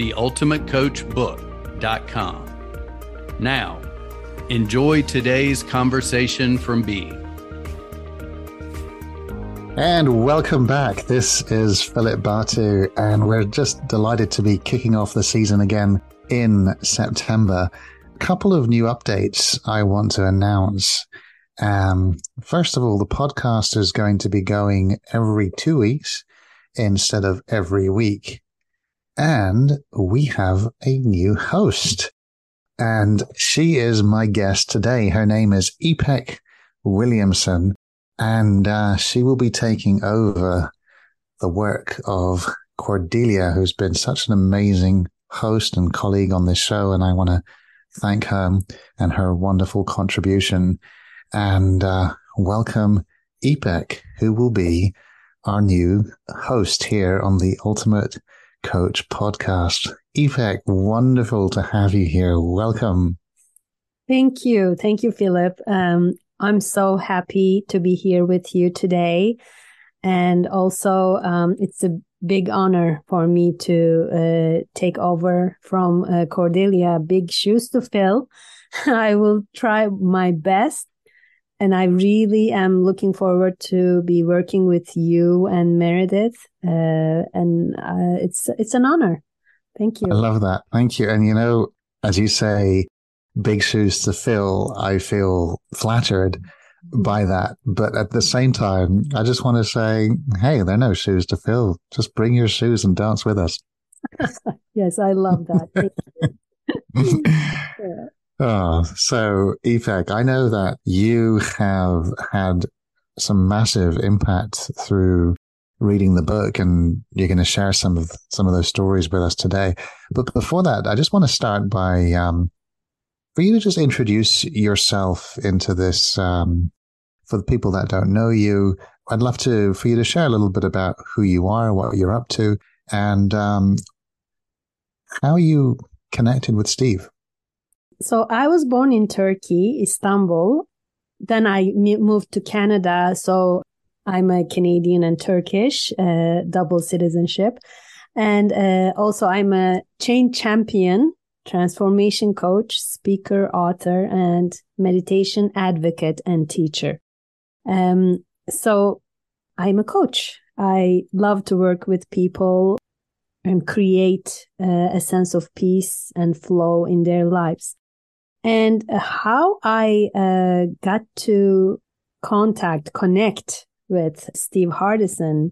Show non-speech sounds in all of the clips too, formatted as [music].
theultimatecoachbook.com. Now, enjoy today's conversation from B. And welcome back. This is Philip Bartu, and we're just delighted to be kicking off the season again in September. A couple of new updates I want to announce. Um, first of all, the podcast is going to be going every two weeks instead of every week. And we have a new host. And she is my guest today. Her name is Ipek Williamson and uh, she will be taking over the work of Cordelia, who's been such an amazing host and colleague on this show. And I want to thank her and her wonderful contribution and uh, welcome Ipek, who will be our new host here on the Ultimate Coach podcast. Ipek, wonderful to have you here. Welcome. Thank you. Thank you, Philip. Um, I'm so happy to be here with you today. And also, um, it's a big honor for me to uh, take over from uh, Cordelia. Big shoes to fill. [laughs] I will try my best. And I really am looking forward to be working with you and Meredith. Uh, and uh, it's it's an honor. Thank you. I love that. Thank you. And you know, as you say, big shoes to fill, I feel flattered by that. But at the same time, I just want to say, hey, there are no shoes to fill. Just bring your shoes and dance with us. [laughs] yes, I love that. [laughs] [laughs] yeah. Oh, so Ipek, I know that you have had some massive impact through reading the book and you're going to share some of some of those stories with us today. But before that, I just want to start by um, for you to just introduce yourself into this um, for the people that don't know you. I'd love to for you to share a little bit about who you are, what you're up to, and um, how you connected with Steve. So I was born in Turkey, Istanbul. Then I moved to Canada. So I'm a Canadian and Turkish, uh, double citizenship. And uh, also I'm a chain champion transformation coach, speaker, author, and meditation advocate and teacher. Um, so I'm a coach. I love to work with people and create uh, a sense of peace and flow in their lives. And how I uh, got to contact, connect with Steve Hardison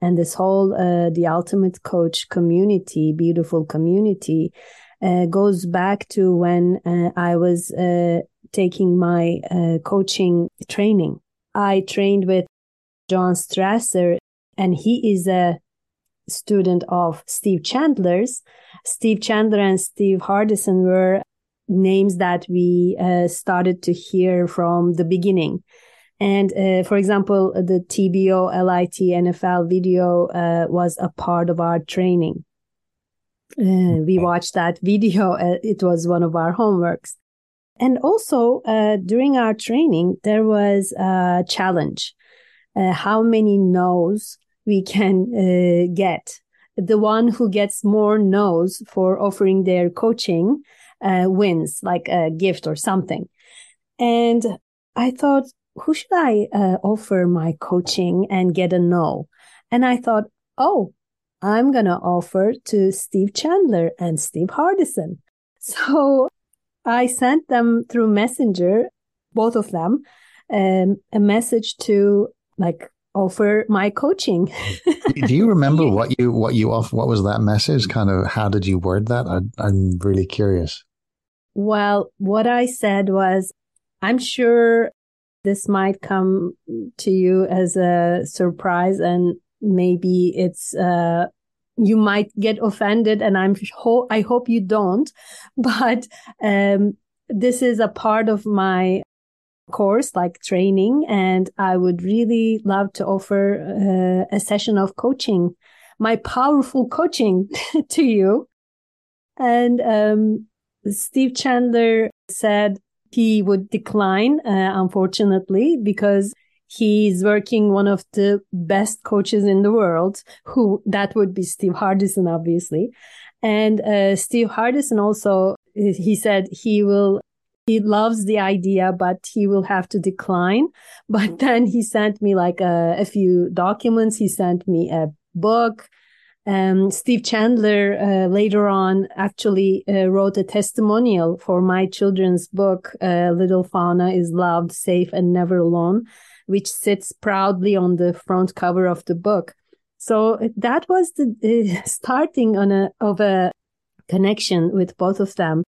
and this whole uh, the ultimate coach community, beautiful community, uh, goes back to when uh, I was uh, taking my uh, coaching training. I trained with John Strasser, and he is a student of Steve Chandler's. Steve Chandler and Steve Hardison were names that we uh, started to hear from the beginning. And uh, for example, the TBO LIT NFL video uh, was a part of our training. Uh, we watched that video. Uh, it was one of our homeworks. And also, uh, during our training, there was a challenge. Uh, how many no's we can uh, get. The one who gets more no's for offering their coaching uh, wins, like a gift or something. And I thought, who should I offer my coaching and get a no? And I thought, oh, I'm going to offer to Steve Chandler and Steve Hardison. [laughs] So I sent them through Messenger, both of them, um, a message to like offer my coaching. Do you remember [laughs] what you what you off what was that message? Kind of how did you word that? I, I'm really curious. Well, what I said was, I'm sure this might come to you as a surprise and maybe it's uh, you might get offended and I'm ho- I hope you don't, [laughs] but, um, this is a part of my course, like training, and I would really love to offer uh, a session of coaching, my powerful coaching [laughs] to you. And um, Steve Chandler said he would decline, uh, unfortunately, because he's working one of the best coaches in the world, who that would be Steve Hardison, obviously. And uh, Steve Hardison also, he said he will he loves the idea, but he will have to decline. But then he sent me like a, a few documents. He sent me a book. Um, Steve Chandler uh, later on actually uh, wrote a testimonial for my children's book, uh, Little Fauna is Loved, Safe, and Never Alone, which sits proudly on the front cover of the book. So that was the uh, [laughs] starting on a, of a connection with both of them.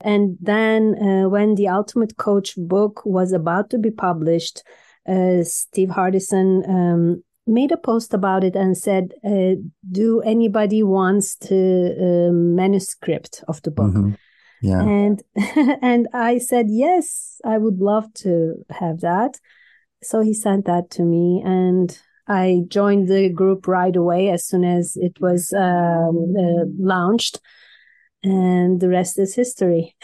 And then uh, when the Ultimate Coach book was about to be published, uh, Steve Hardison um, made a post about it and said, uh, "Do anybody wants to um, manuscript of the book?" Mm-hmm. Yeah. And [laughs] and I said, "Yes, I would love to have that." So he sent that to me, and I joined the group right away as soon as it was um, uh, launched and the rest is history.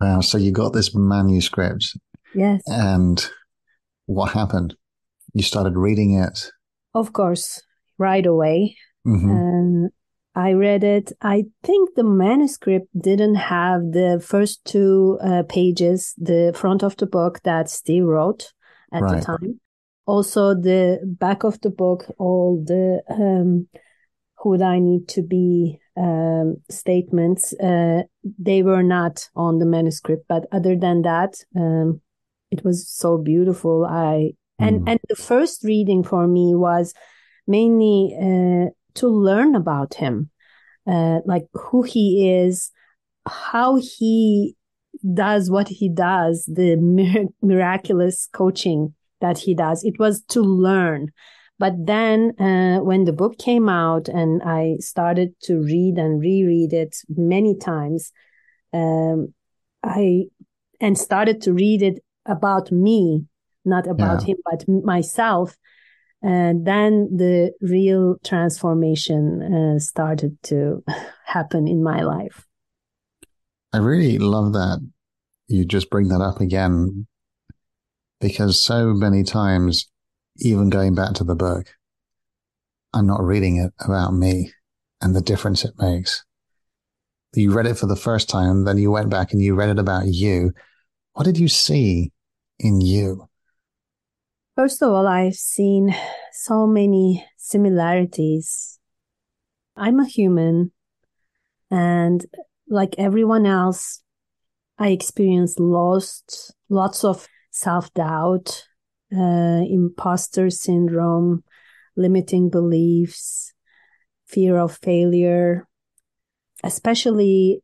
wow. So you got this manuscript. Yes. And what happened? You started reading it. Of course, right away. Mm-hmm. And I read it. I think the manuscript didn't have the first two uh, pages, the front of the book that Steve wrote at right. the time. Also, the back of the book, all the um, who would I need to be um, statements. Uh, they were not on the manuscript, but other than that, um, it was so beautiful. I and mm. and the first reading for me was mainly uh, to learn about him, uh, like who he is, how he does what he does, the mir- miraculous coaching that he does. It was to learn but then uh, when the book came out and I started to read and reread it many times, um, I and started to read it about me, not about yeah. him, but myself. And then the real transformation uh, started to [laughs] happen in my life. I really love that you just bring that up again because so many times even going back to the book, I'm not reading it about me and the difference it makes. You read it for the first time, then you went back and you read it about you. What did you see in you? First of all, I've seen so many similarities. I'm a human, and like everyone else, I experienced lost lots of self doubt, uh, imposter syndrome, limiting beliefs, fear of failure, especially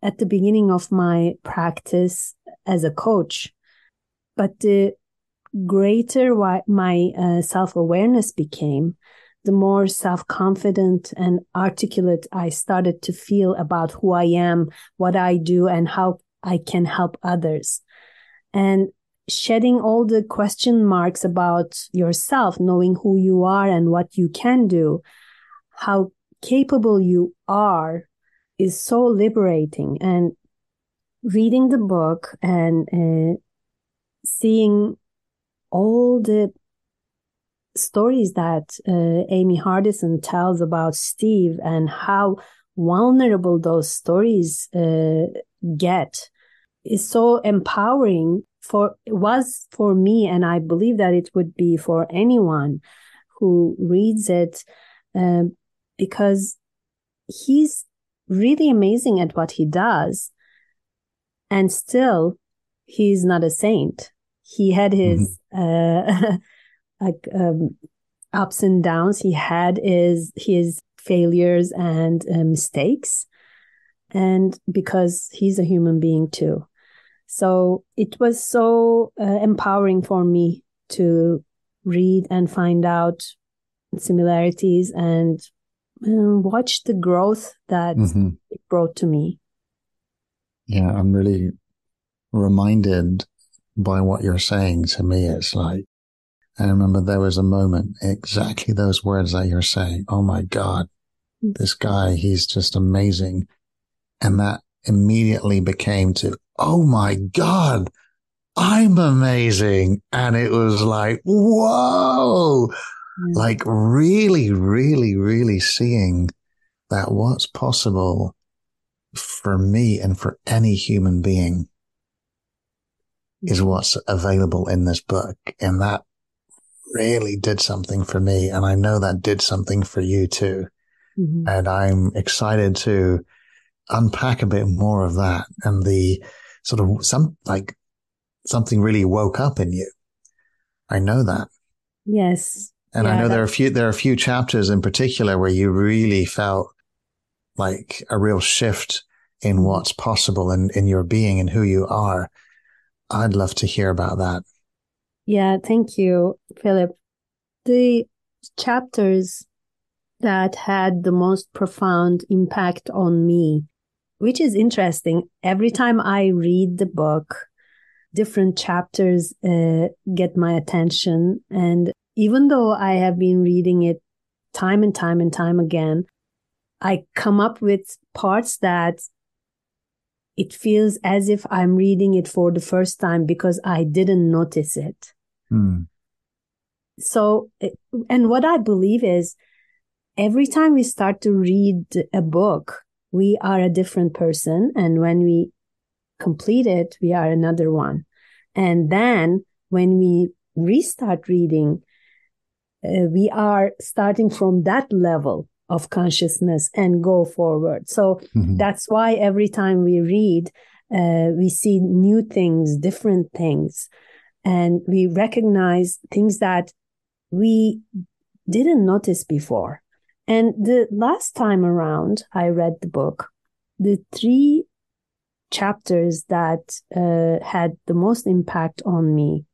at the beginning of my practice as a coach. But the greater my uh, self awareness became, the more self confident and articulate I started to feel about who I am, what I do, and how I can help others. And shedding all the question marks about yourself, knowing who you are and what you can do, how capable you are is so liberating. And reading the book and uh, seeing all the stories that uh, Amy Hardison tells about Steve and how vulnerable those stories uh, get is so empowering for was for me, and I believe that it would be for anyone who reads it, um, because he's really amazing at what he does, and still he's not a saint. He had his mm-hmm. uh, [laughs] like um, ups and downs. He had his his failures and uh, mistakes, and because he's a human being too. So it was so uh, empowering for me to read and find out similarities and uh, watch the growth that mm-hmm. it brought to me. Yeah, I'm really reminded by what you're saying to me. It's like, I remember there was a moment, exactly those words that you're saying. Oh my God, this guy, he's just amazing. And that immediately became to, oh my God, I'm amazing. And it was like, whoa, mm. like really, really, really seeing that what's possible for me and for any human being is what's available in this book. And that really did something for me. And I know that did something for you too. Mm-hmm. And I'm excited to unpack a bit more of that and the sort of some like something really woke up in you. I know that. Yes. And yeah, I know there are a few, there are a few chapters in particular where you really felt like a real shift in what's possible and in, in your being and who you are. I'd love to hear about that. Yeah, thank you, Philip. The chapters that had the most profound impact on me, which is interesting. Every time I read the book, different chapters uh, get my attention. And even though I have been reading it time and time and time again, I come up with parts that it feels as if I'm reading it for the first time because I didn't notice it. Mm. So, and what I believe is every time we start to read a book, we are a different person. And when we complete it, we are another one. And then when we restart reading, uh, we are starting from that level of consciousness and go forward. So mm-hmm. that's why every time we read, uh, we see new things, different things, and we recognize things that we didn't notice before. And the last time around I read the book, the three chapters that uh, had the most impact on me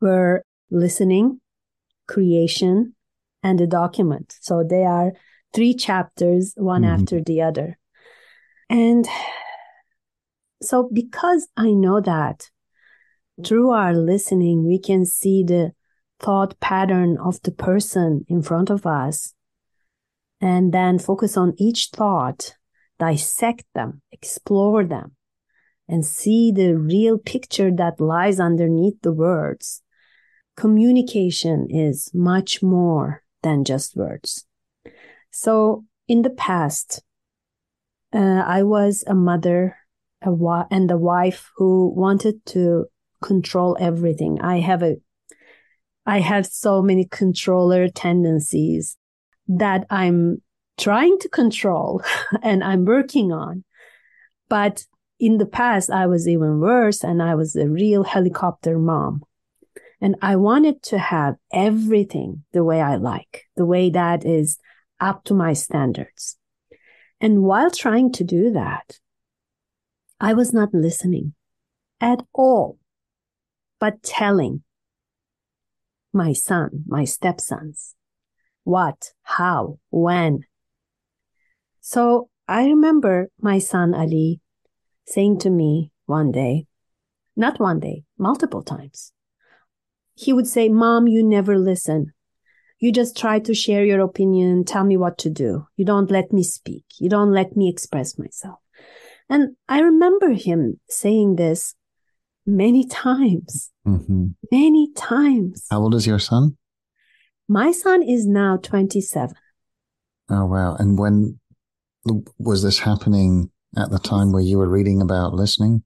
were listening, creation, and the document. So they are three chapters, one mm-hmm. after the other. And so, because I know that through our listening, we can see the thought pattern of the person in front of us and then focus on each thought, dissect them, explore them, and see the real picture that lies underneath the words. Communication is much more than just words. So in the past, uh, I was a mother a wa- and a wife who wanted to control everything. I have a, I have so many controller tendencies that I'm trying to control [laughs] and I'm working on. But in the past, I was even worse and I was a real helicopter mom. And I wanted to have everything the way I like, the way that is up to my standards. And while trying to do that, I was not listening at all, but telling my son, my stepsons, what, how, when. So I remember my son Ali saying to me one day, not one day, multiple times. He would say, Mom, you never listen. You just try to share your opinion, tell me what to do. You don't let me speak. You don't let me express myself. And I remember him saying this many times, mm-hmm. many times. How old is your son? My son is now 27. Oh, wow. And when was this happening at the time where you were reading about listening?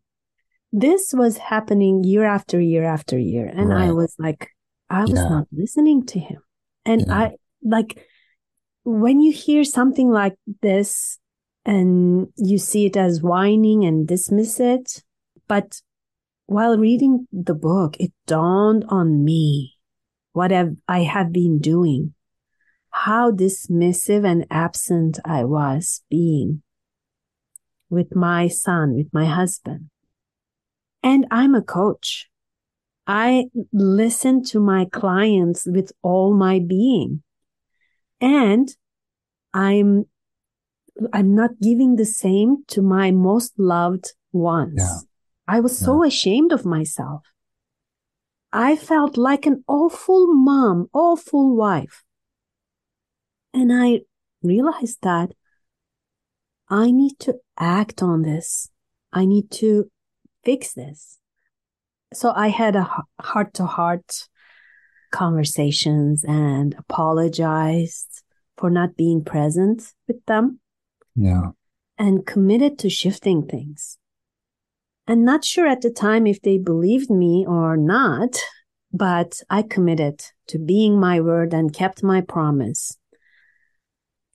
This was happening year after year after year. And right. I was like, I was yeah. not listening to him. And yeah. I like when you hear something like this and you see it as whining and dismiss it. But while reading the book, it dawned on me what have, I have been doing, how dismissive and absent I was being with my son, with my husband. And I'm a coach. I listen to my clients with all my being. And I'm I'm not giving the same to my most loved ones. Yeah. I was yeah. so ashamed of myself. I felt like an awful mom, awful wife. And I realized that I need to act on this. I need to fix this. So I had a heart to heart conversations and apologized for not being present with them. Yeah. And committed to shifting things. And not sure at the time if they believed me or not, but I committed to being my word and kept my promise.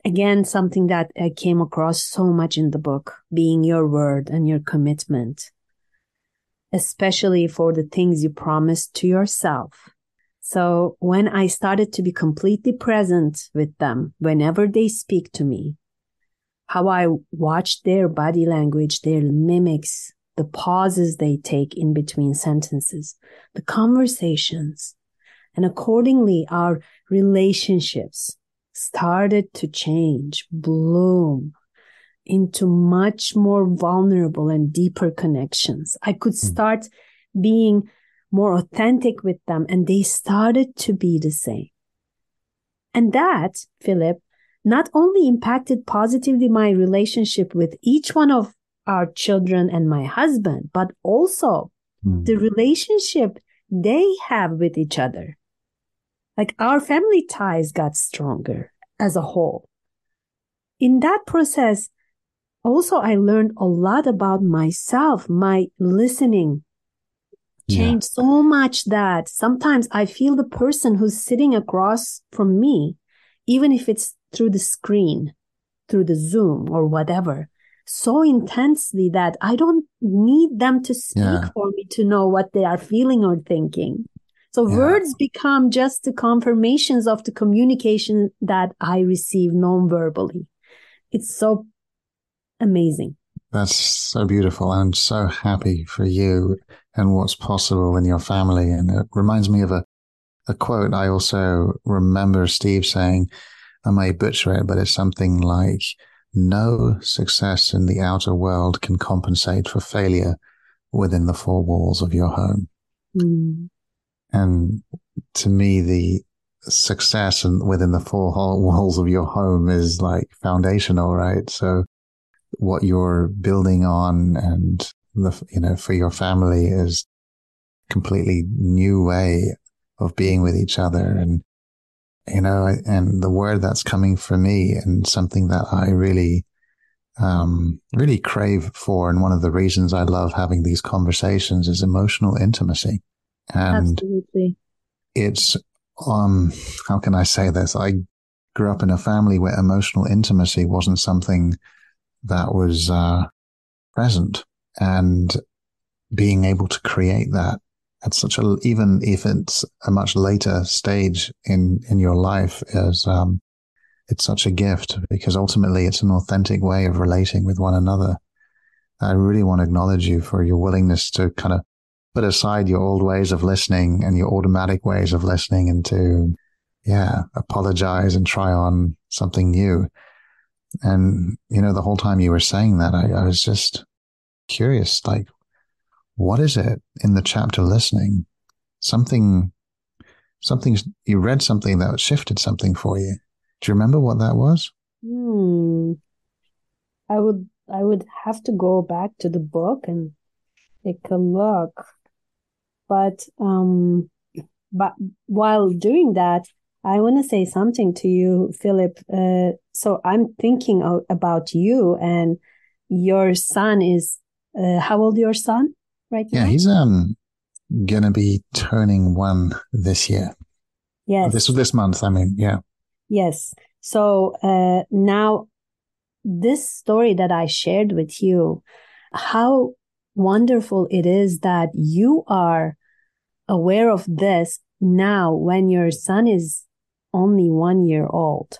Again, something that I came across so much in the book, being your word and your commitment, especially for the things you promised to yourself. So when I started to be completely present with them whenever they speak to me, how I watch their body language, their mimics, the pauses they take in between sentences, the conversations, and accordingly, our relationships started to change, bloom into much more vulnerable and deeper connections. I could hmm. start being more authentic with them and they started to be the same. And that, Philip, not only impacted positively my relationship with each one of our children and my husband, but also mm. the relationship they have with each other. Like our family ties got stronger as a whole. In that process, also I learned a lot about myself, my listening changed yeah. so much that sometimes I feel the person who's sitting across from me, even if it's through the screen, through the Zoom or whatever, so intensely that I don't need them to speak yeah. for me to know what they are feeling or thinking. So yeah. words become just the confirmations of the communication that I receive non-verbally. It's so amazing. That's so beautiful. I'm so happy for you and what's possible in your family. And it reminds me of a, a quote I also remember Steve saying, I may butcher it, but it's something like, no success in the outer world can compensate for failure within the four walls of your home. Mm. And to me, the success and within the four [laughs] walls of your home is like foundational, right? So what you're building on and the, you know, for your family is completely new way of being with each other. And you know, and the word that's coming for me and something that I really, um, really crave for. And one of the reasons I love having these conversations is emotional intimacy. And Absolutely. it's, um, how can I say this? I grew up in a family where emotional intimacy wasn't something that was, uh, present and being able to create that at such a even if it's a much later stage in in your life is um, it's such a gift because ultimately it's an authentic way of relating with one another. I really want to acknowledge you for your willingness to kind of put aside your old ways of listening and your automatic ways of listening and to, yeah, apologize and try on something new. And, you know, the whole time you were saying that, I, I was just curious, like, what is it in the chapter listening? Something, something, you read something that shifted something for you. Do you remember what that was? Hmm. I would, I would have to go back to the book and take a look. But, um, but while doing that, I want to say something to you, Philip. Uh, so I'm thinking about you and your son is, uh, how old your son? right yeah, now? Yeah, he's um gonna be turning one this year. Yes. This this month, I mean, yeah. Yes. So uh, now this story that I shared with you, how wonderful it is that you are aware of this now when your son is only one year old.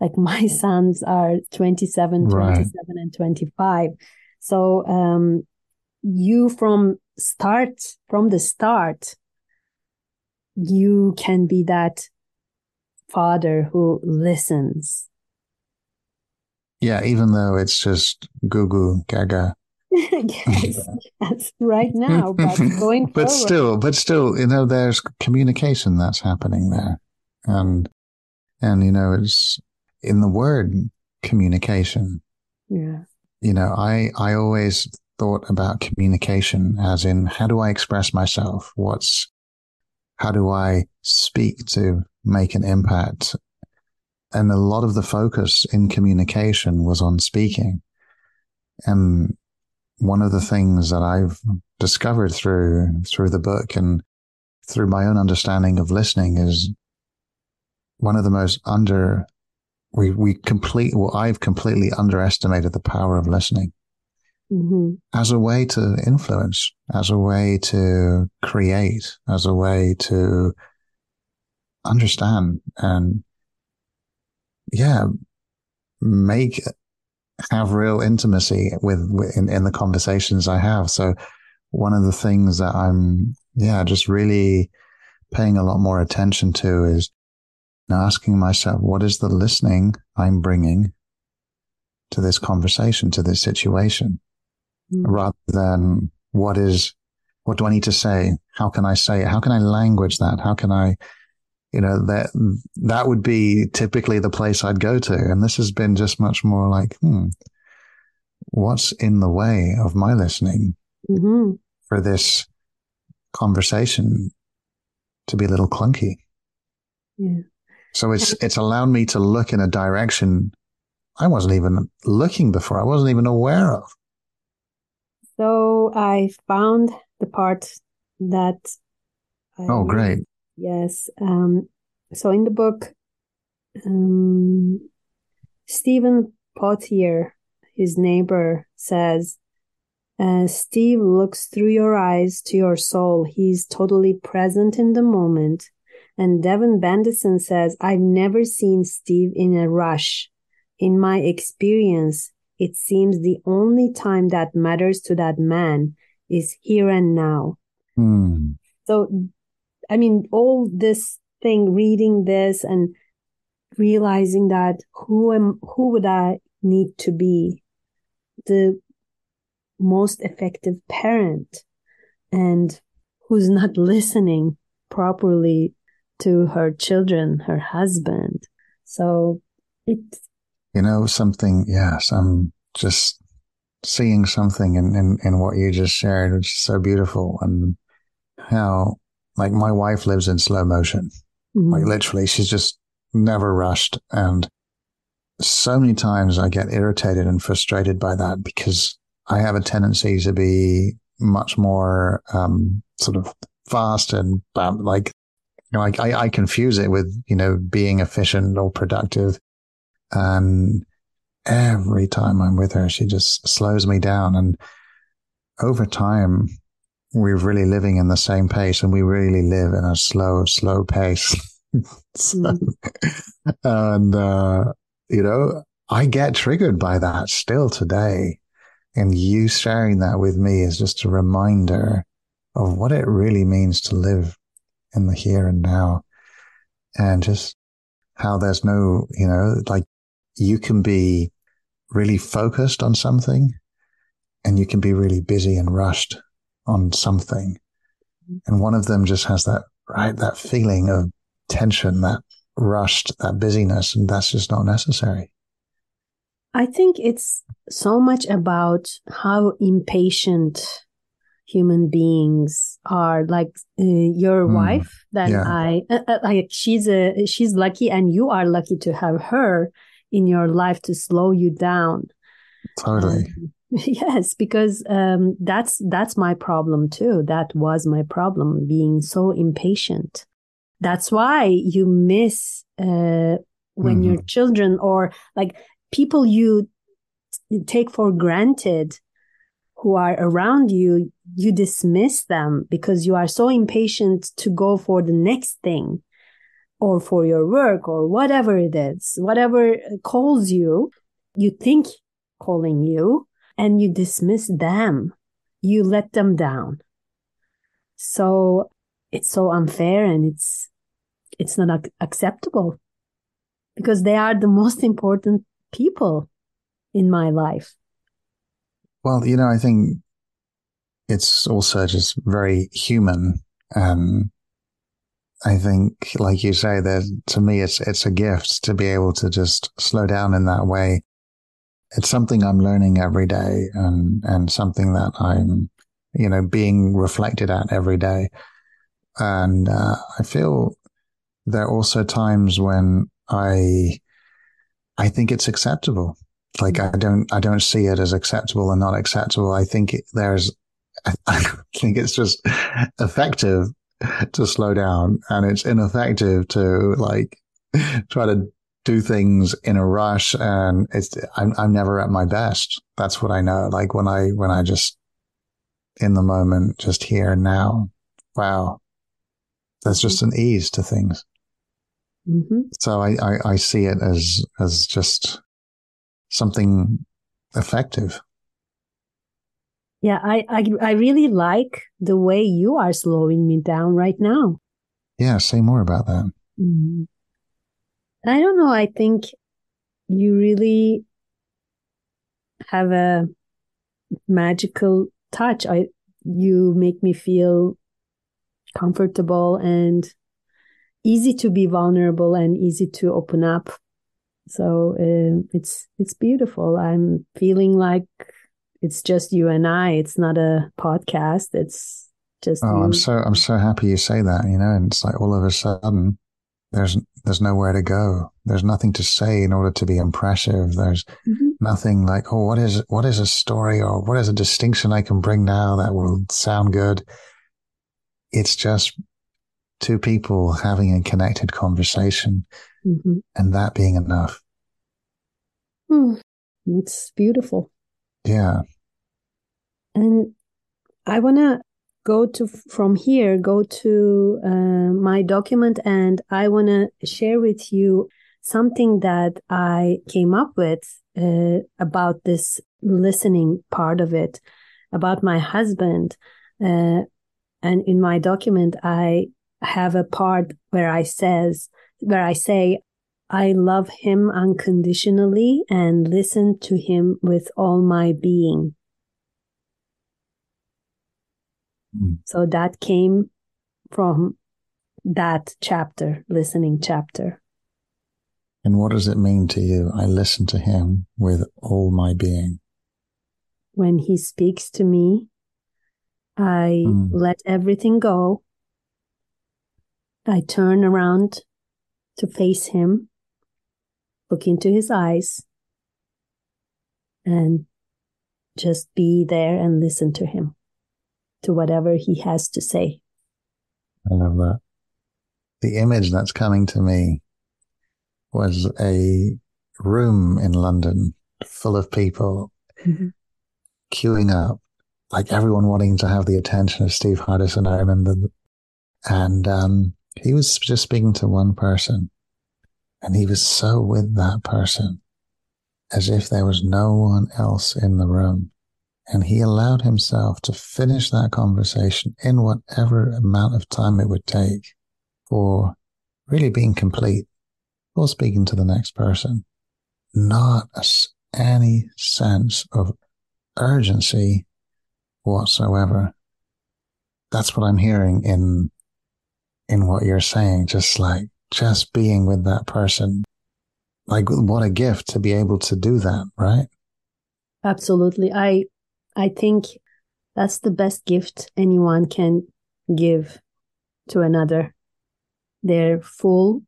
Like [laughs] my sons are 27, right. 27 and 25. So, um, you from start, from the start, you can be that father who listens Yeah, even though it's just goo goo gaga. [laughs] yes, yes, right now, but [laughs] going but forward. still, but still, you know, there's communication that's happening there, and and you know, it's in the word communication. Yeah. You know, I I always thought about communication as in how do I express myself? What's how do I speak to make an impact? And a lot of the focus in communication was on speaking. And one of the things that I've discovered through, through the book and through my own understanding of listening is one of the most under, we, we complete, well, I've completely underestimated the power of listening hmm as a way to influence, as a way to create, as a way to understand and yeah, make have real intimacy with, with in, in the conversations I have. So one of the things that I'm yeah, just really paying a lot more attention to is now asking myself, what is the listening I'm bringing to this conversation, to this situation? Mm. rather than what is what do I need to say? How can I say it? How can I language that? How can I, you know, that that would be typically the place I'd go to. And this has been just much more like, hmm, what's in the way of my listening hmm for this conversation to be a little clunky? Yeah. So it's it's allowed me to look in a direction I wasn't even looking before. I wasn't even aware of. So I found the part that. I Oh, great. Yes. Um, so in the book, um, Stephen Potier, his neighbor, says, uh, Steve looks through your eyes to your soul. He's totally present in the moment. And Devon Bandison says, I've never seen Steve in a rush. In my experience, it seems the only time that matters to that man is here and now. Hmm. So, I mean, all this thing, reading this and realizing that who am, who would I need to be the most effective parent and who's not [laughs] listening properly to her children, her husband. So it's, You know, something, yes, I'm just seeing something in, in, in what you just shared, which is so beautiful. And how, like, my wife lives in slow motion. Like, literally, she's just never rushed. And so many times I get irritated and frustrated by that because I have a tendency to be much more, um, sort of fast and, um, like, you know, like I, I confuse it with, you know, being efficient or productive. And every time I'm with her, she just slows me down. And over time, we're really living in the same pace and we really live in a slow, slow pace. [laughs] So- and, uh, you know, I get triggered by that still today. And you sharing that with me is just a reminder of what it really means to live in the here and now and just how there's no, you know, like you can be really focused on something and you can be really busy and rushed on something. And one of them just has that, right, that feeling of tension, that rushed, that busyness. And that's just not necessary. I think it's so much about how impatient human beings are. Like uh, your Mm, wife, that yeah. I uh, uh, like. She's a she's lucky, and you are lucky to have her in your life to slow you down. Totally. Um, [laughs] yes, because um, that's that's my problem too. That was my problem, being so impatient. That's why you miss uh, when your children or like people you t- take for granted who are around you, you dismiss them because you are so impatient to go for the next thing or for your work or whatever it is, whatever calls you, you think calling you and you dismiss them. You let them down. So it's so unfair and it's, it's not ac- acceptable because they are the most important people in my life. Well, you know, I think it's also just very human. And I think, like you say, that to me, it's, it's a gift to be able to just slow down in that way. It's something I'm learning every day and, and something that I'm, you know, being reflected at every day. And, uh, I feel there are also times when I, I think it's acceptable. Like I don't, I don't see it as acceptable and not acceptable. I think it, there's, I, [laughs] I think it's just effective to slow down and it's ineffective to like try to do things in a rush. And it's, I'm, I'm never at my best. That's what I know. Like when I, when I just in the moment, just here and now, wow, there's just an ease to things. Mm-hmm. So I, I, I see it as, as just something effective. Yeah, I, I I really like the way you are slowing me down right now. Yeah, say more about that. Mm-hmm. I don't know. I think you really have a magical touch. I you make me feel comfortable and easy to be vulnerable and easy to open up. So uh, it's it's beautiful. I'm feeling like it's just you and I. It's not a podcast. It's just. Oh, you. I'm so I'm so happy you say that. You know, and it's like all of a sudden, there's there's nowhere to go. There's nothing to say in order to be impressive. There's Mhm. nothing like, oh, what is what is a story or what is a distinction I can bring now that will sound good. It's just two people having a connected conversation, Mhm. and that being enough. Hmm. It's beautiful. Yeah. And I want to go to from here, go to uh, my document, and I want to share with you something that I came up with uh, about this listening part of it, about my husband. Uh, and in my document, I have a part where I says where I say I love him unconditionally and listen to him with all my being. Mm. So that came from that chapter, listening chapter. And what does it mean to you? I listen to him with all my being. When he speaks to me, I Mm. let everything go. I turn around to face him, look into his eyes, and just be there and listen to him, to whatever he has to say. I love that. The image that's coming to me was a room in London full of people Mhm. queuing up, like everyone wanting to have the attention of Steve Hardison. I remember. And um, he was just speaking to one person, and he was so with that person as if there was no one else in the room. And he allowed himself to finish that conversation in whatever amount of time it would take for really being complete or speaking to the next person. Not any sense of urgency whatsoever. That's what I'm hearing in, in what you're saying. Just like, just being with that person. Like, what a gift to be able to do that, right? Absolutely. I I think that's the best gift anyone can give to another. Their full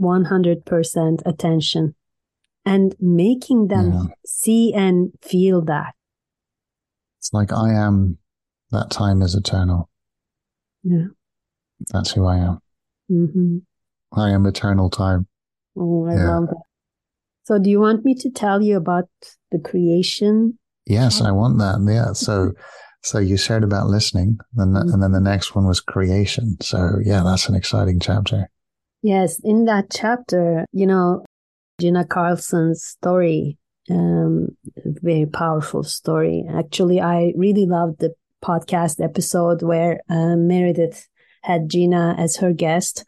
100% attention and making them Yeah. see and feel that. It's like I am, that time is eternal. Yeah. That's who I am. hmm I am eternal time. Oh, I Yeah. love that. So do you want me to tell you about the creation? Yes, I want that. Yeah. So, [laughs] so you shared about listening, and, then, Mhm. and then the next one was creation. So yeah, that's an exciting chapter. Yes, in that chapter, you know, Gina Carlson's story, um, very powerful story. Actually, I really loved the podcast episode where uh, Meredith had Gina as her guest.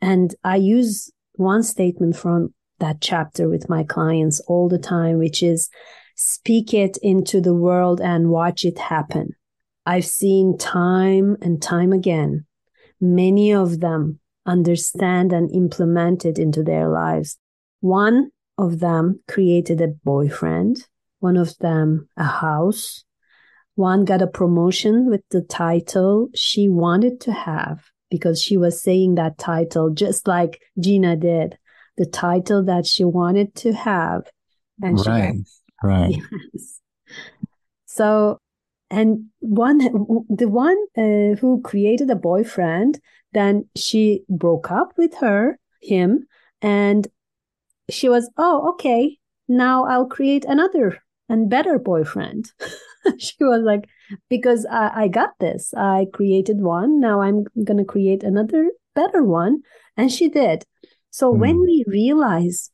And I use one statement from that chapter with my clients all the time, which is speak it into the world and watch it happen. I've seen time and time again, many of them understand and implement it into their lives. One of them created a boyfriend, one of them a house, one got a promotion with the title she wanted to have because she was saying that title just like Gina did, the title that she wanted to have. And right, right. [laughs] Yes. So, and one, the one uh, who created a boyfriend, then she broke up with her, him, and she was, oh, okay, now I'll create another and better boyfriend. [laughs] she was like, because I, I got this. I created one. Now I'm going to create another better one. And she did. So mm. when we realize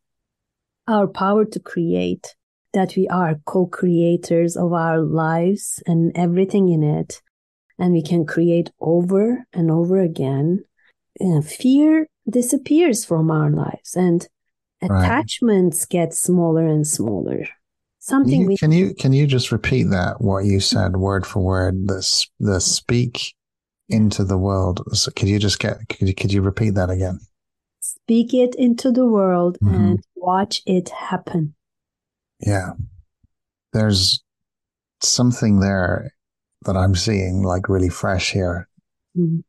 our power to create, that we are co-creators of our lives and everything in it, and we can create over and over again, uh, fear disappears from our lives and right. attachments get smaller and smaller something you, we can you can you just repeat that what you said word for word the the speak into the world? So could you just get could you, could you repeat that again? Speak it into the world mm-hmm. and watch it happen. Yeah. There's something there that i'm seeing like really fresh here. Mm-hmm.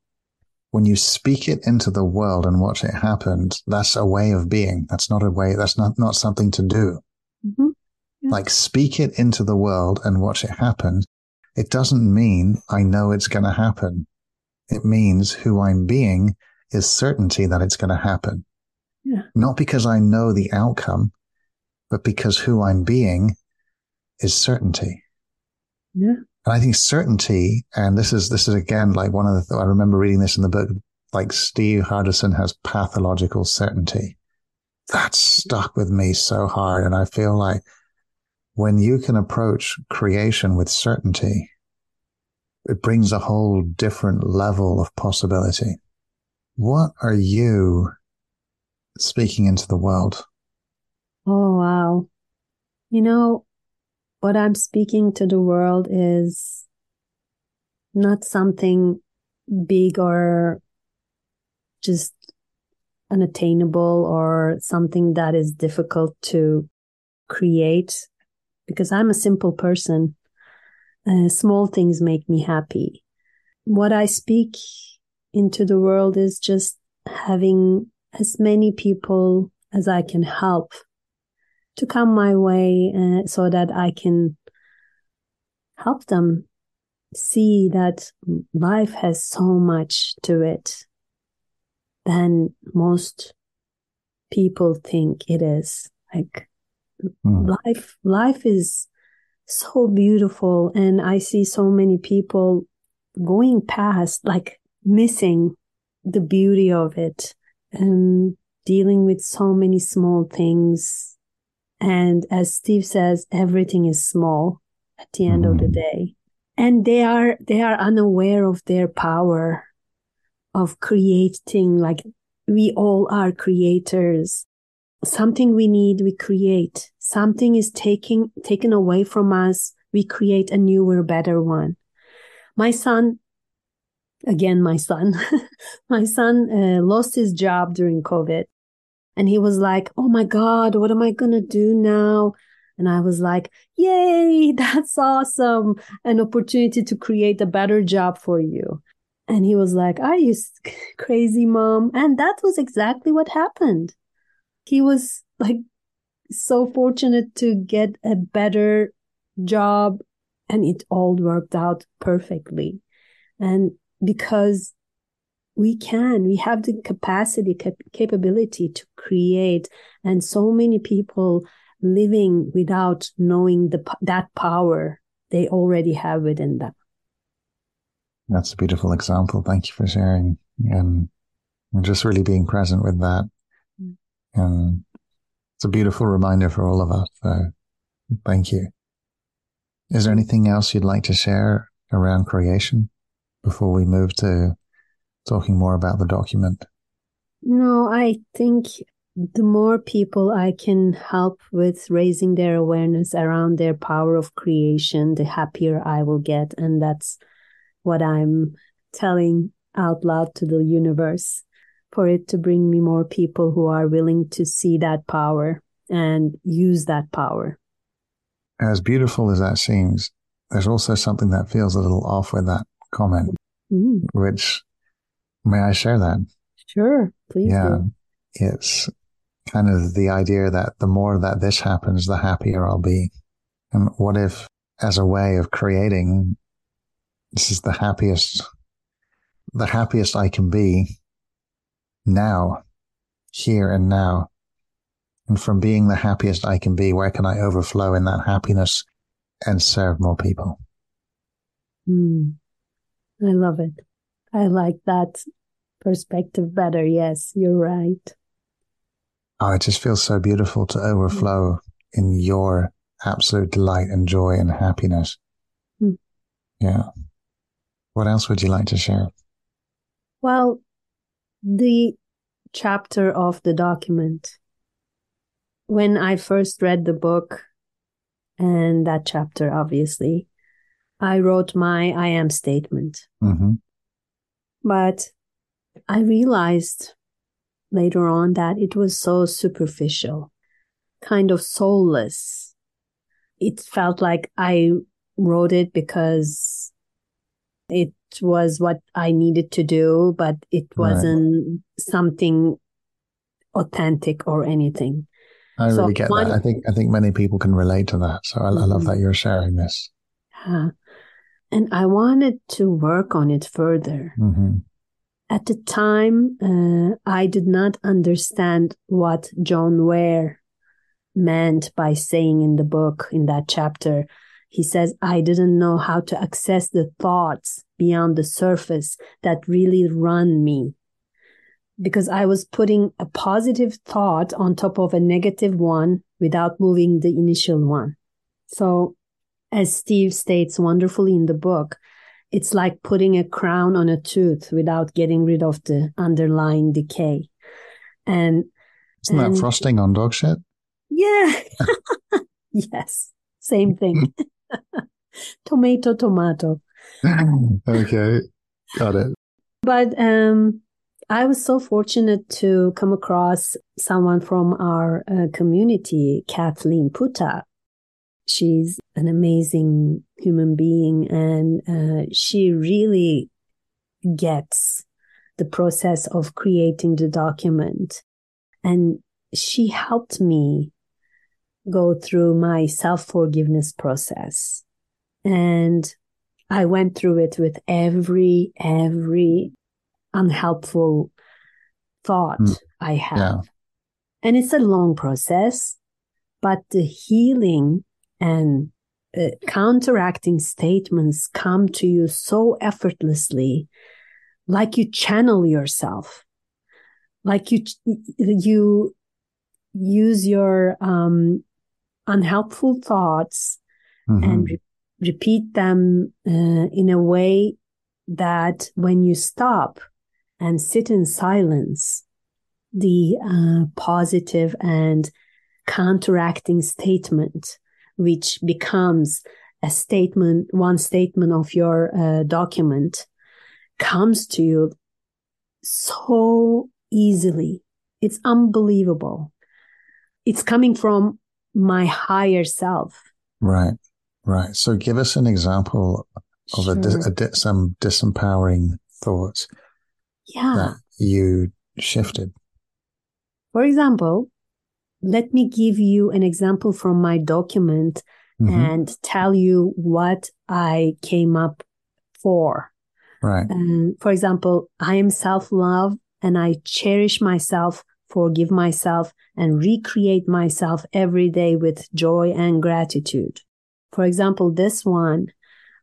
when you speak it into the world and watch it happen that's a way of being. That's not a way that's not not something to do. Mm-hmm like speak it into the world and watch it happen, it doesn't mean I know it's going to happen. It means who I'm being is certainty that it's going to happen. Yeah. Not because I know the outcome, but because who I'm being is certainty. Yeah. And I think certainty, and this is, this is again, like one of the, th- I remember reading this in the book, like Steve Hardison has pathological certainty. That stuck with me so hard. And I feel like when you can approach creation with certainty, it brings a whole different level of possibility. What are you speaking into the world? Oh, wow. You know, what I'm speaking to the world is not something big or just unattainable or something that is difficult to create because I'm a simple person. Uh, small things make me happy. What I speak into the world is just having as many people as I can help to come my way uh, so that I can help them see that life has so much to it than most people think it is. Like Mm. Life, life is so beautiful. And I see so many people going past, like missing the beauty of it and dealing with so many small things. And as Steve says, everything is small at the end mm. of the mm-hmm. day. And they are, they are unaware of their power of creating, like we all are creators something we need, we create. Something is taking, taken away from us. We create a newer, better one. My son, again, my son, [laughs] my son uh, lost his job during COVID and he was like, Oh my God, what am I going to do now? And I was like, Yay, [laughs] that's awesome. An opportunity to create a better job for you. And he was like, Are you [laughs] crazy, mom? And that was exactly what happened he was like so fortunate to get a better job and it all worked out perfectly. And because we can, we have the capacity, cap- capability to create and so many people living without knowing the, that power they already have within them. That's a beautiful example. Thank you for sharing um, and just really being present with that and it's a beautiful reminder for all of us. So thank you. Is there anything else you'd like to share around creation before we move to talking more about the document? No, I think the more people I can help with raising their awareness around their power of creation, the happier I will get. And that's what I'm telling out loud to the universe for it to bring me more people who are willing to see that power and use that power. As beautiful as that seems, there's also something that feels a little off with that comment, mm. which may I share that? Sure, please. Yeah. Do. It's kind of the idea that the more that this happens, the happier I'll be. And what if, as a way of creating, this is the happiest, the happiest I can be now, here and now. And from being the happiest I can be, where can I overflow in that happiness and serve more people? Mm, I love it. I like that perspective better. Yes, you're right. Oh, it just feels so beautiful to overflow in your absolute delight and joy and happiness. Mm. Yeah. What else would you like to share? Well, the chapter of the document. When I first read the book and that chapter, obviously, I wrote my I am statement. Mm-hmm. But I realized later on that it was so superficial, kind of soulless. It felt like I wrote it because it was what I needed to do, but it wasn't right. something authentic or anything. I so really get one, that. I think I think many people can relate to that. So I, mm-hmm. I love mm-hmm. that you're sharing this. Yeah. And I wanted to work on it further. Mm-hmm. At the time, uh, I did not understand what John Ware meant by saying in the book, in that chapter. He says, I didn't know how to access the thoughts beyond the surface that really run me. Because I was putting a positive thought on top of a negative one without moving the initial one. So, as Steve states wonderfully in the book, it's like putting a crown on a tooth without getting rid of the underlying decay. And isn't and, that frosting on dog shit? Yeah. [laughs] yes. Same thing. [laughs] tomato, tomato. [laughs] okay. Got it. But um, I was so fortunate to come across someone from our uh, community, Kathleen Puta, She's an amazing human being and uh, she really gets the process of creating the document. And she helped me go through my self forgiveness process. And I went through it with every, every unhelpful thought mm. I have. Yeah. And it's a long process, but the healing and uh, counteracting statements come to you so effortlessly, like you channel yourself, like you you use your um, unhelpful thoughts mm-hmm. and re- repeat them uh, in a way that when you stop and sit in silence, the uh, positive and counteracting statement which becomes a statement, one statement of your uh, document comes to you so easily. It's unbelievable. It's coming from my higher self. Right, right. So give us an example of sure. a, a di- some disempowering thoughts yeah. that you shifted. For example, let me give you an example from my document mm-hmm. and tell you what I came up for. Right. And for example, I am self love and I cherish myself, forgive myself, and recreate myself every day with joy and gratitude. For example, this one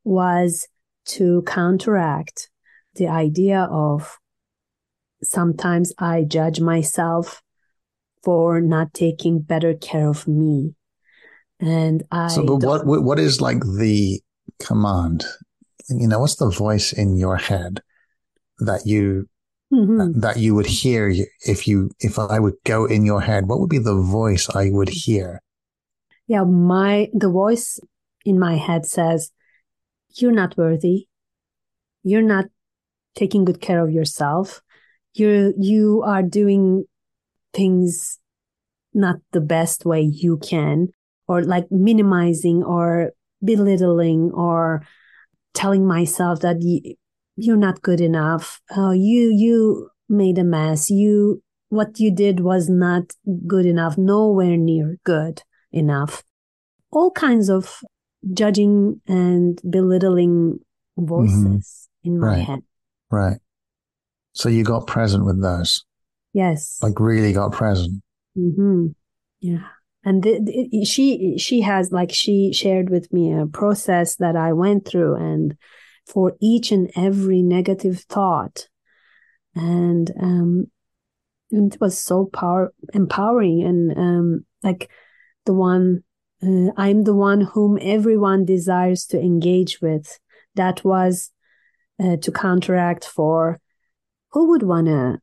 was to counteract the idea of sometimes I judge myself for not taking better care of me. And I. So, but what, what is like the command? You know, what's the voice in your head that you mm-hmm. that you would hear if you, if I would go in your head? What would be the voice I would hear? Yeah, my, the voice in my head says, you're not worthy. You're not taking good care of yourself. You're, you are doing things not the best way you can or like minimizing or belittling or telling myself that you, you're not good enough. Oh, you, you made a mess. You, what you did was not good enough, nowhere near good enough. All kinds of judging and belittling voices mm-hmm. in my right. head. Right. So you got present with those. Yes. Like really got present. Mm-hmm. Yeah. And the, the, she, she has like, she shared with me a process that I went through and for each and every negative thought. And, um, it was so power empowering and, um, like the one, uh, I'm the one whom everyone desires to engage with. That was, uh, to counteract for who would want to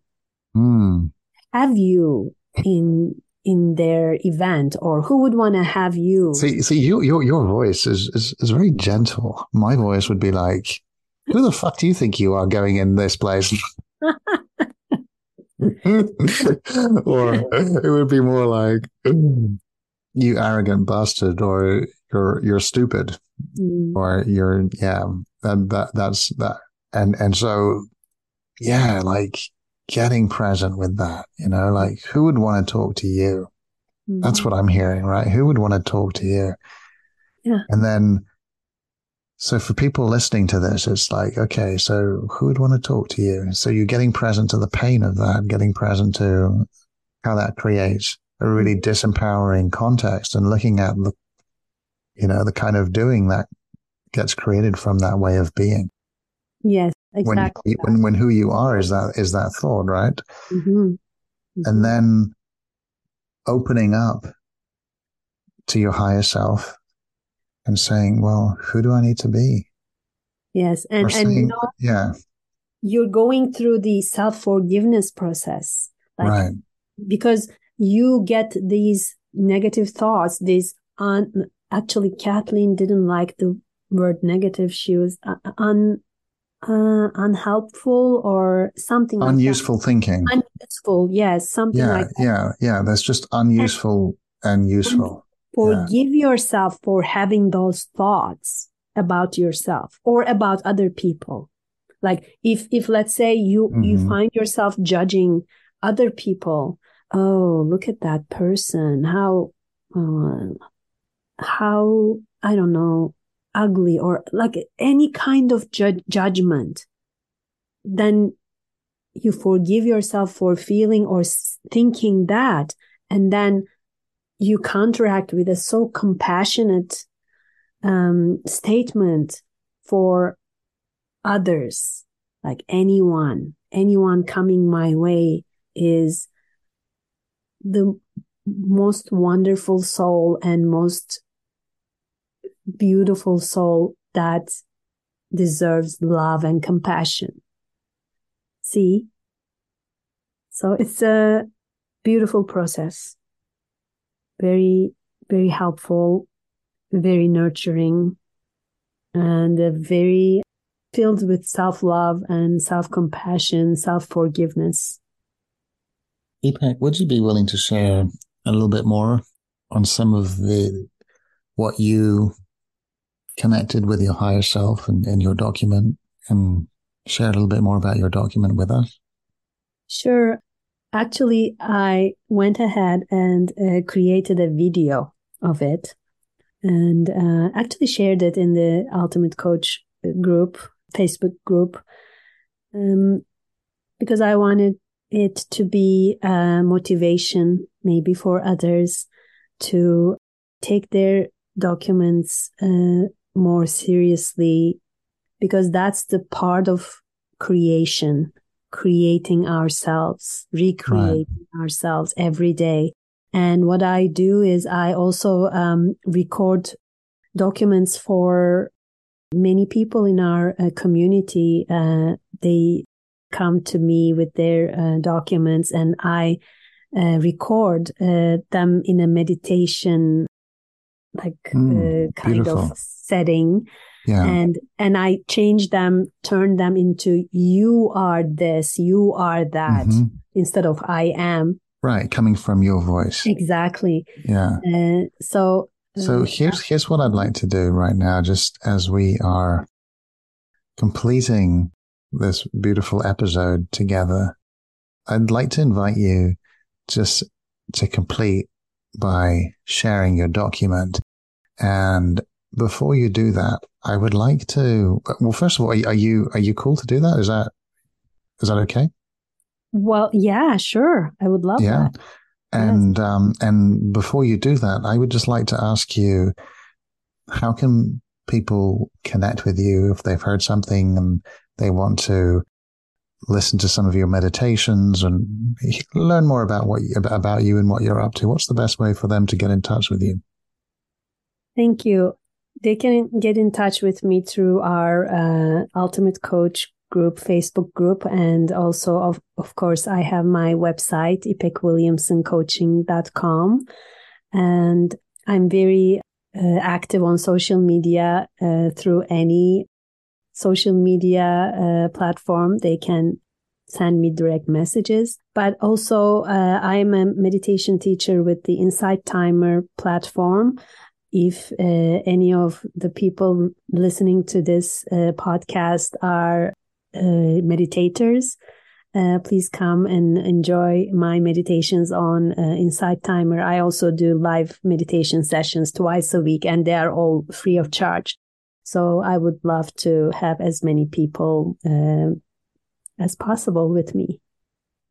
mm. have you in in their event or who would want to have you? See see your your, your voice is, is is very gentle. My voice would be like who the fuck do you think you are going in this place? [laughs] [laughs] Or it would be more like you arrogant bastard or you're you're stupid mm. or you're yeah and that that's that and and so yeah like getting present with that, you know, like who would want to talk to you? Mm-hmm. That's what I'm hearing, right? Who would want to talk to you? Yeah. And then, so for people listening to this, it's like, okay, so who would want to talk to you? So you're getting present to the pain of that, getting present to how that creates a really mm-hmm. disempowering context and looking at the, you know, the kind of doing that gets created from that way of being. Yes. Exactly. When, when, when who you are is that, is that thought, right? Mm-hmm. Mm-hmm. And then opening up to your higher self and saying, well, who do I need to be? Yes. And, and you know, yeah, you're going through the self forgiveness process. Like, right. Because you get these negative thoughts, these un, actually Kathleen didn't like the word negative. She was uh, un, uh, unhelpful or something unuseful like thinking unuseful yes something yeah like that. yeah yeah that's just unuseful and, and useful forgive yeah. yourself for having those thoughts about yourself or about other people like if if let's say you mm-hmm. you find yourself judging other people oh look at that person how uh, how i don't know ugly or like any kind of ju- judgment, then you forgive yourself for feeling or thinking that. And then you counteract with a so compassionate um, statement for others, like anyone, anyone coming my way is the most wonderful soul and most beautiful soul that deserves love and compassion. See? So it's a beautiful process. Very, very helpful, very nurturing, and very filled with self love and self compassion, self forgiveness. Ipek, would you be willing to share a little bit more on some of the what you connected with your higher self and, and your document and share a little bit more about your document with us? Sure. Actually, I went ahead and uh, created a video of it and uh, actually shared it in the Ultimate Coach group, Facebook group, um, because I wanted it to be a motivation maybe for others to take their documents uh, more seriously because that's the part of creation, creating ourselves, recreating right. ourselves every day. And what I do is I also um, record documents for many people in our uh, community. Uh, they come to me with their uh, documents and I uh, record uh, them in a meditation like Mm, kind beautiful. of setting Yeah. and and I change them turn them into you are this you are that Mhm. instead of I am Right. Coming from your voice. exactly Yeah. uh, so So uh, here's here's what I'd like to do right now, just as we are completing this beautiful episode together. I'd like to invite you just to complete by sharing your document. And before you do that, I would like to. Well, first of all, are you are you cool to do that? Is that is that okay? well yeah sure I would love Yeah. that And um, and before you do that, I would just like to ask you, how can people connect with you if they've heard something and they want to listen to some of your meditations and learn more about what about you and what you're up to? What's the best way for them to get in touch with you? Thank you. They can get in touch with me through our uh, Ultimate Coach group, Facebook group. And also, of, of course, I have my website, ipekWilliamsoncoaching.com. And I'm very uh, active on social media uh, through any social media uh, platform. They can send me direct messages. But also, uh, I'm a meditation teacher with the Insight Timer platform if uh, any of the people listening to this uh, podcast are uh, meditators, uh, please come and enjoy my meditations on uh, Insight Timer. I also do live meditation sessions twice a week, and they are all free of charge. So I would love to have as many people uh, as possible with me.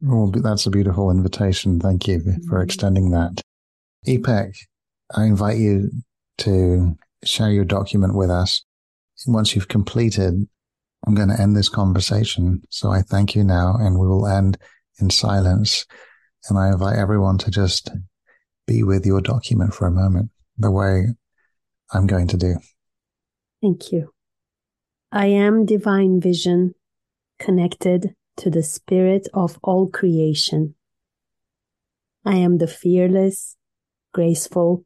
Well, that's a beautiful invitation. Thank you for extending that. Ipek, I invite you to share your document with us. Once you've completed, I'm going to end this conversation. So I thank you now and we will end in silence. And I invite everyone to just be with your document for a moment, the way I'm going to do. Thank you. I am divine vision connected to the spirit of all creation. I am the fearless, graceful,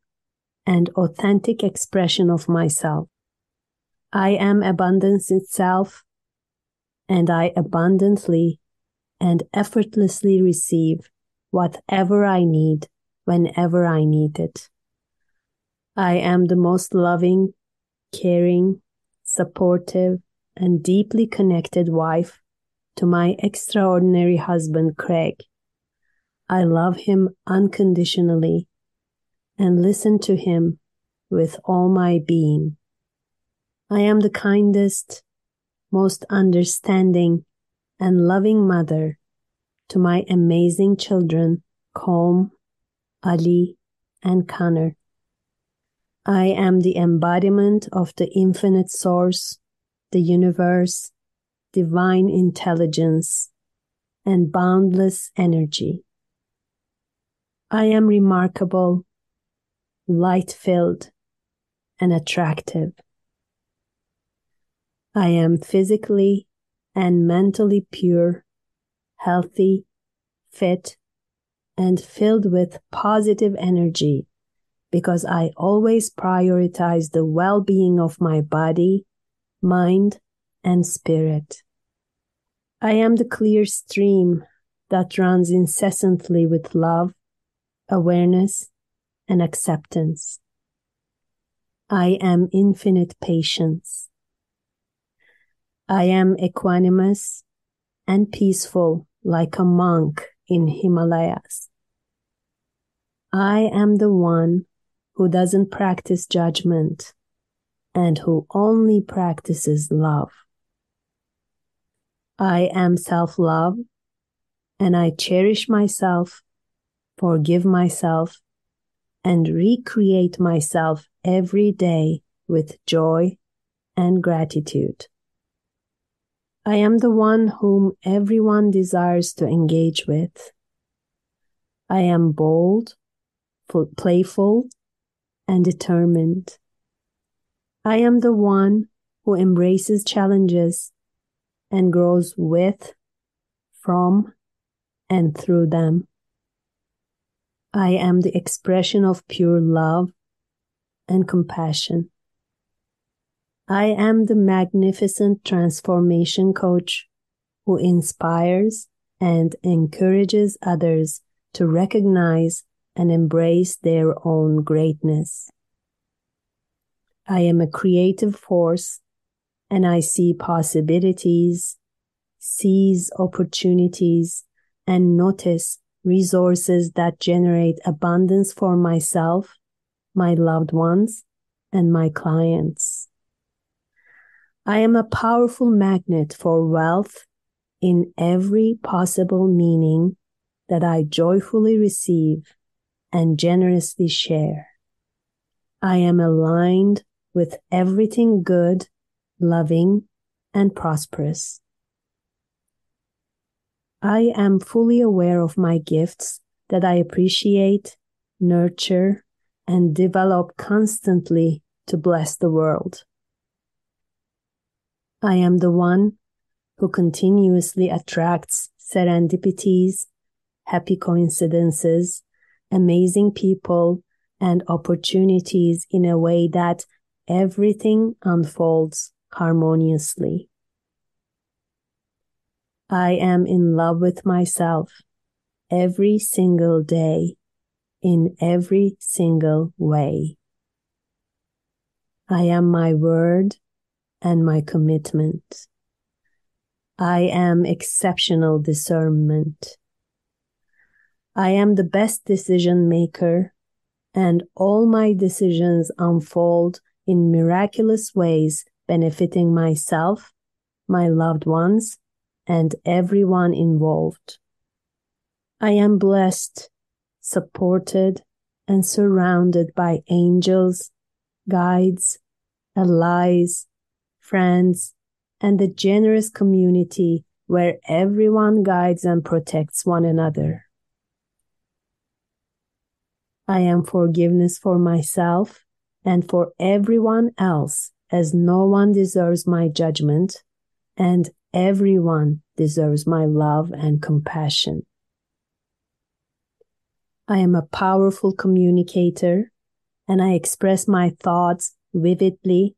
and authentic expression of myself. I am abundance itself, and I abundantly and effortlessly receive whatever I need whenever I need it. I am the most loving, caring, supportive, and deeply connected wife to my extraordinary husband, Craig. I love him unconditionally and listen to him with all my being. I am the kindest, most understanding, and loving mother to my amazing children, Colm, Ali, and Connor. I am the embodiment of the infinite source, the universe, divine intelligence, and boundless energy. I am remarkable, light filled, and attractive. I am physically and mentally pure, healthy, fit, and filled with positive energy because I always prioritize the well being of my body, mind, and spirit. I am the clear stream that runs incessantly with love, awareness, and acceptance. I am infinite patience. I am equanimous and peaceful like a monk in Himalayas. I am the one who doesn't practice judgment and who only practices love. I am self love and I cherish myself, forgive myself, and recreate myself every day with joy and gratitude. I am the one whom everyone desires to engage with. I am bold, playful, and determined. I am the one who embraces challenges and grows with from and through them. I am the expression of pure love and compassion. I am the magnificent transformation coach who inspires and encourages others to recognize and embrace their own greatness. I am a creative force and I see possibilities, seize opportunities, and notice resources that generate abundance for myself, my loved ones, and my clients. I am a powerful magnet for wealth in every possible meaning that I joyfully receive and generously share. I am aligned with everything good, loving, and prosperous. I am fully aware of my gifts that I appreciate, nurture, and develop constantly to bless the world. I am the one who continuously attracts serendipities, happy coincidences, amazing people, and opportunities in a way that everything unfolds harmoniously. I am in love with myself every single day in every single way. I am my word and my commitment. I am exceptional discernment. I am the best decision maker and all my decisions unfold in miraculous ways benefiting myself, my loved ones, and everyone involved. I am blessed, supported, and surrounded by angels, guides, allies, friends, and a generous community where everyone guides and protects one another. I am forgiveness for myself and for everyone else, as no one deserves my judgment, and everyone deserves my love and compassion. I am a powerful communicator, and I express my thoughts vividly,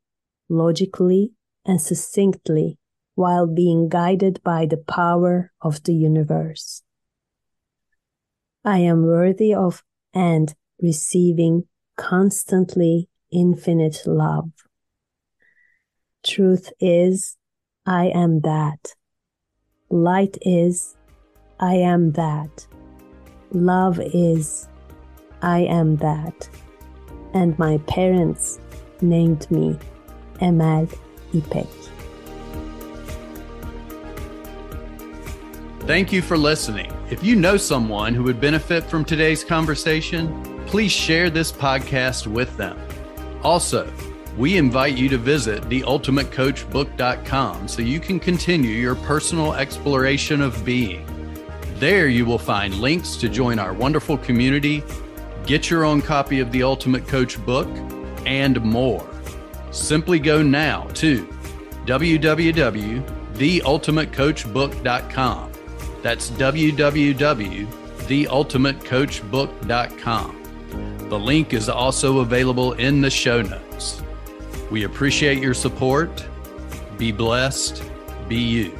logically, and succinctly while being guided by the power of the universe. I am worthy of and receiving constantly infinite love. Truth is, I am that. Light is, I am that. Love is, I am that. And my parents named me Emel İpek. Thank you for listening. If you know someone who would benefit from today's conversation, please share this podcast with them. Also, we invite you to visit theultimatecoachbook.com so you can continue your personal exploration of being. There you will find links to join our wonderful community, get your own copy of the Ultimate Coach book, and more. Simply go now to www.theultimatecoachbook.com. That's www.theultimatecoachbook.com. The link is also available in the show notes. We appreciate your support. Be blessed. Be you.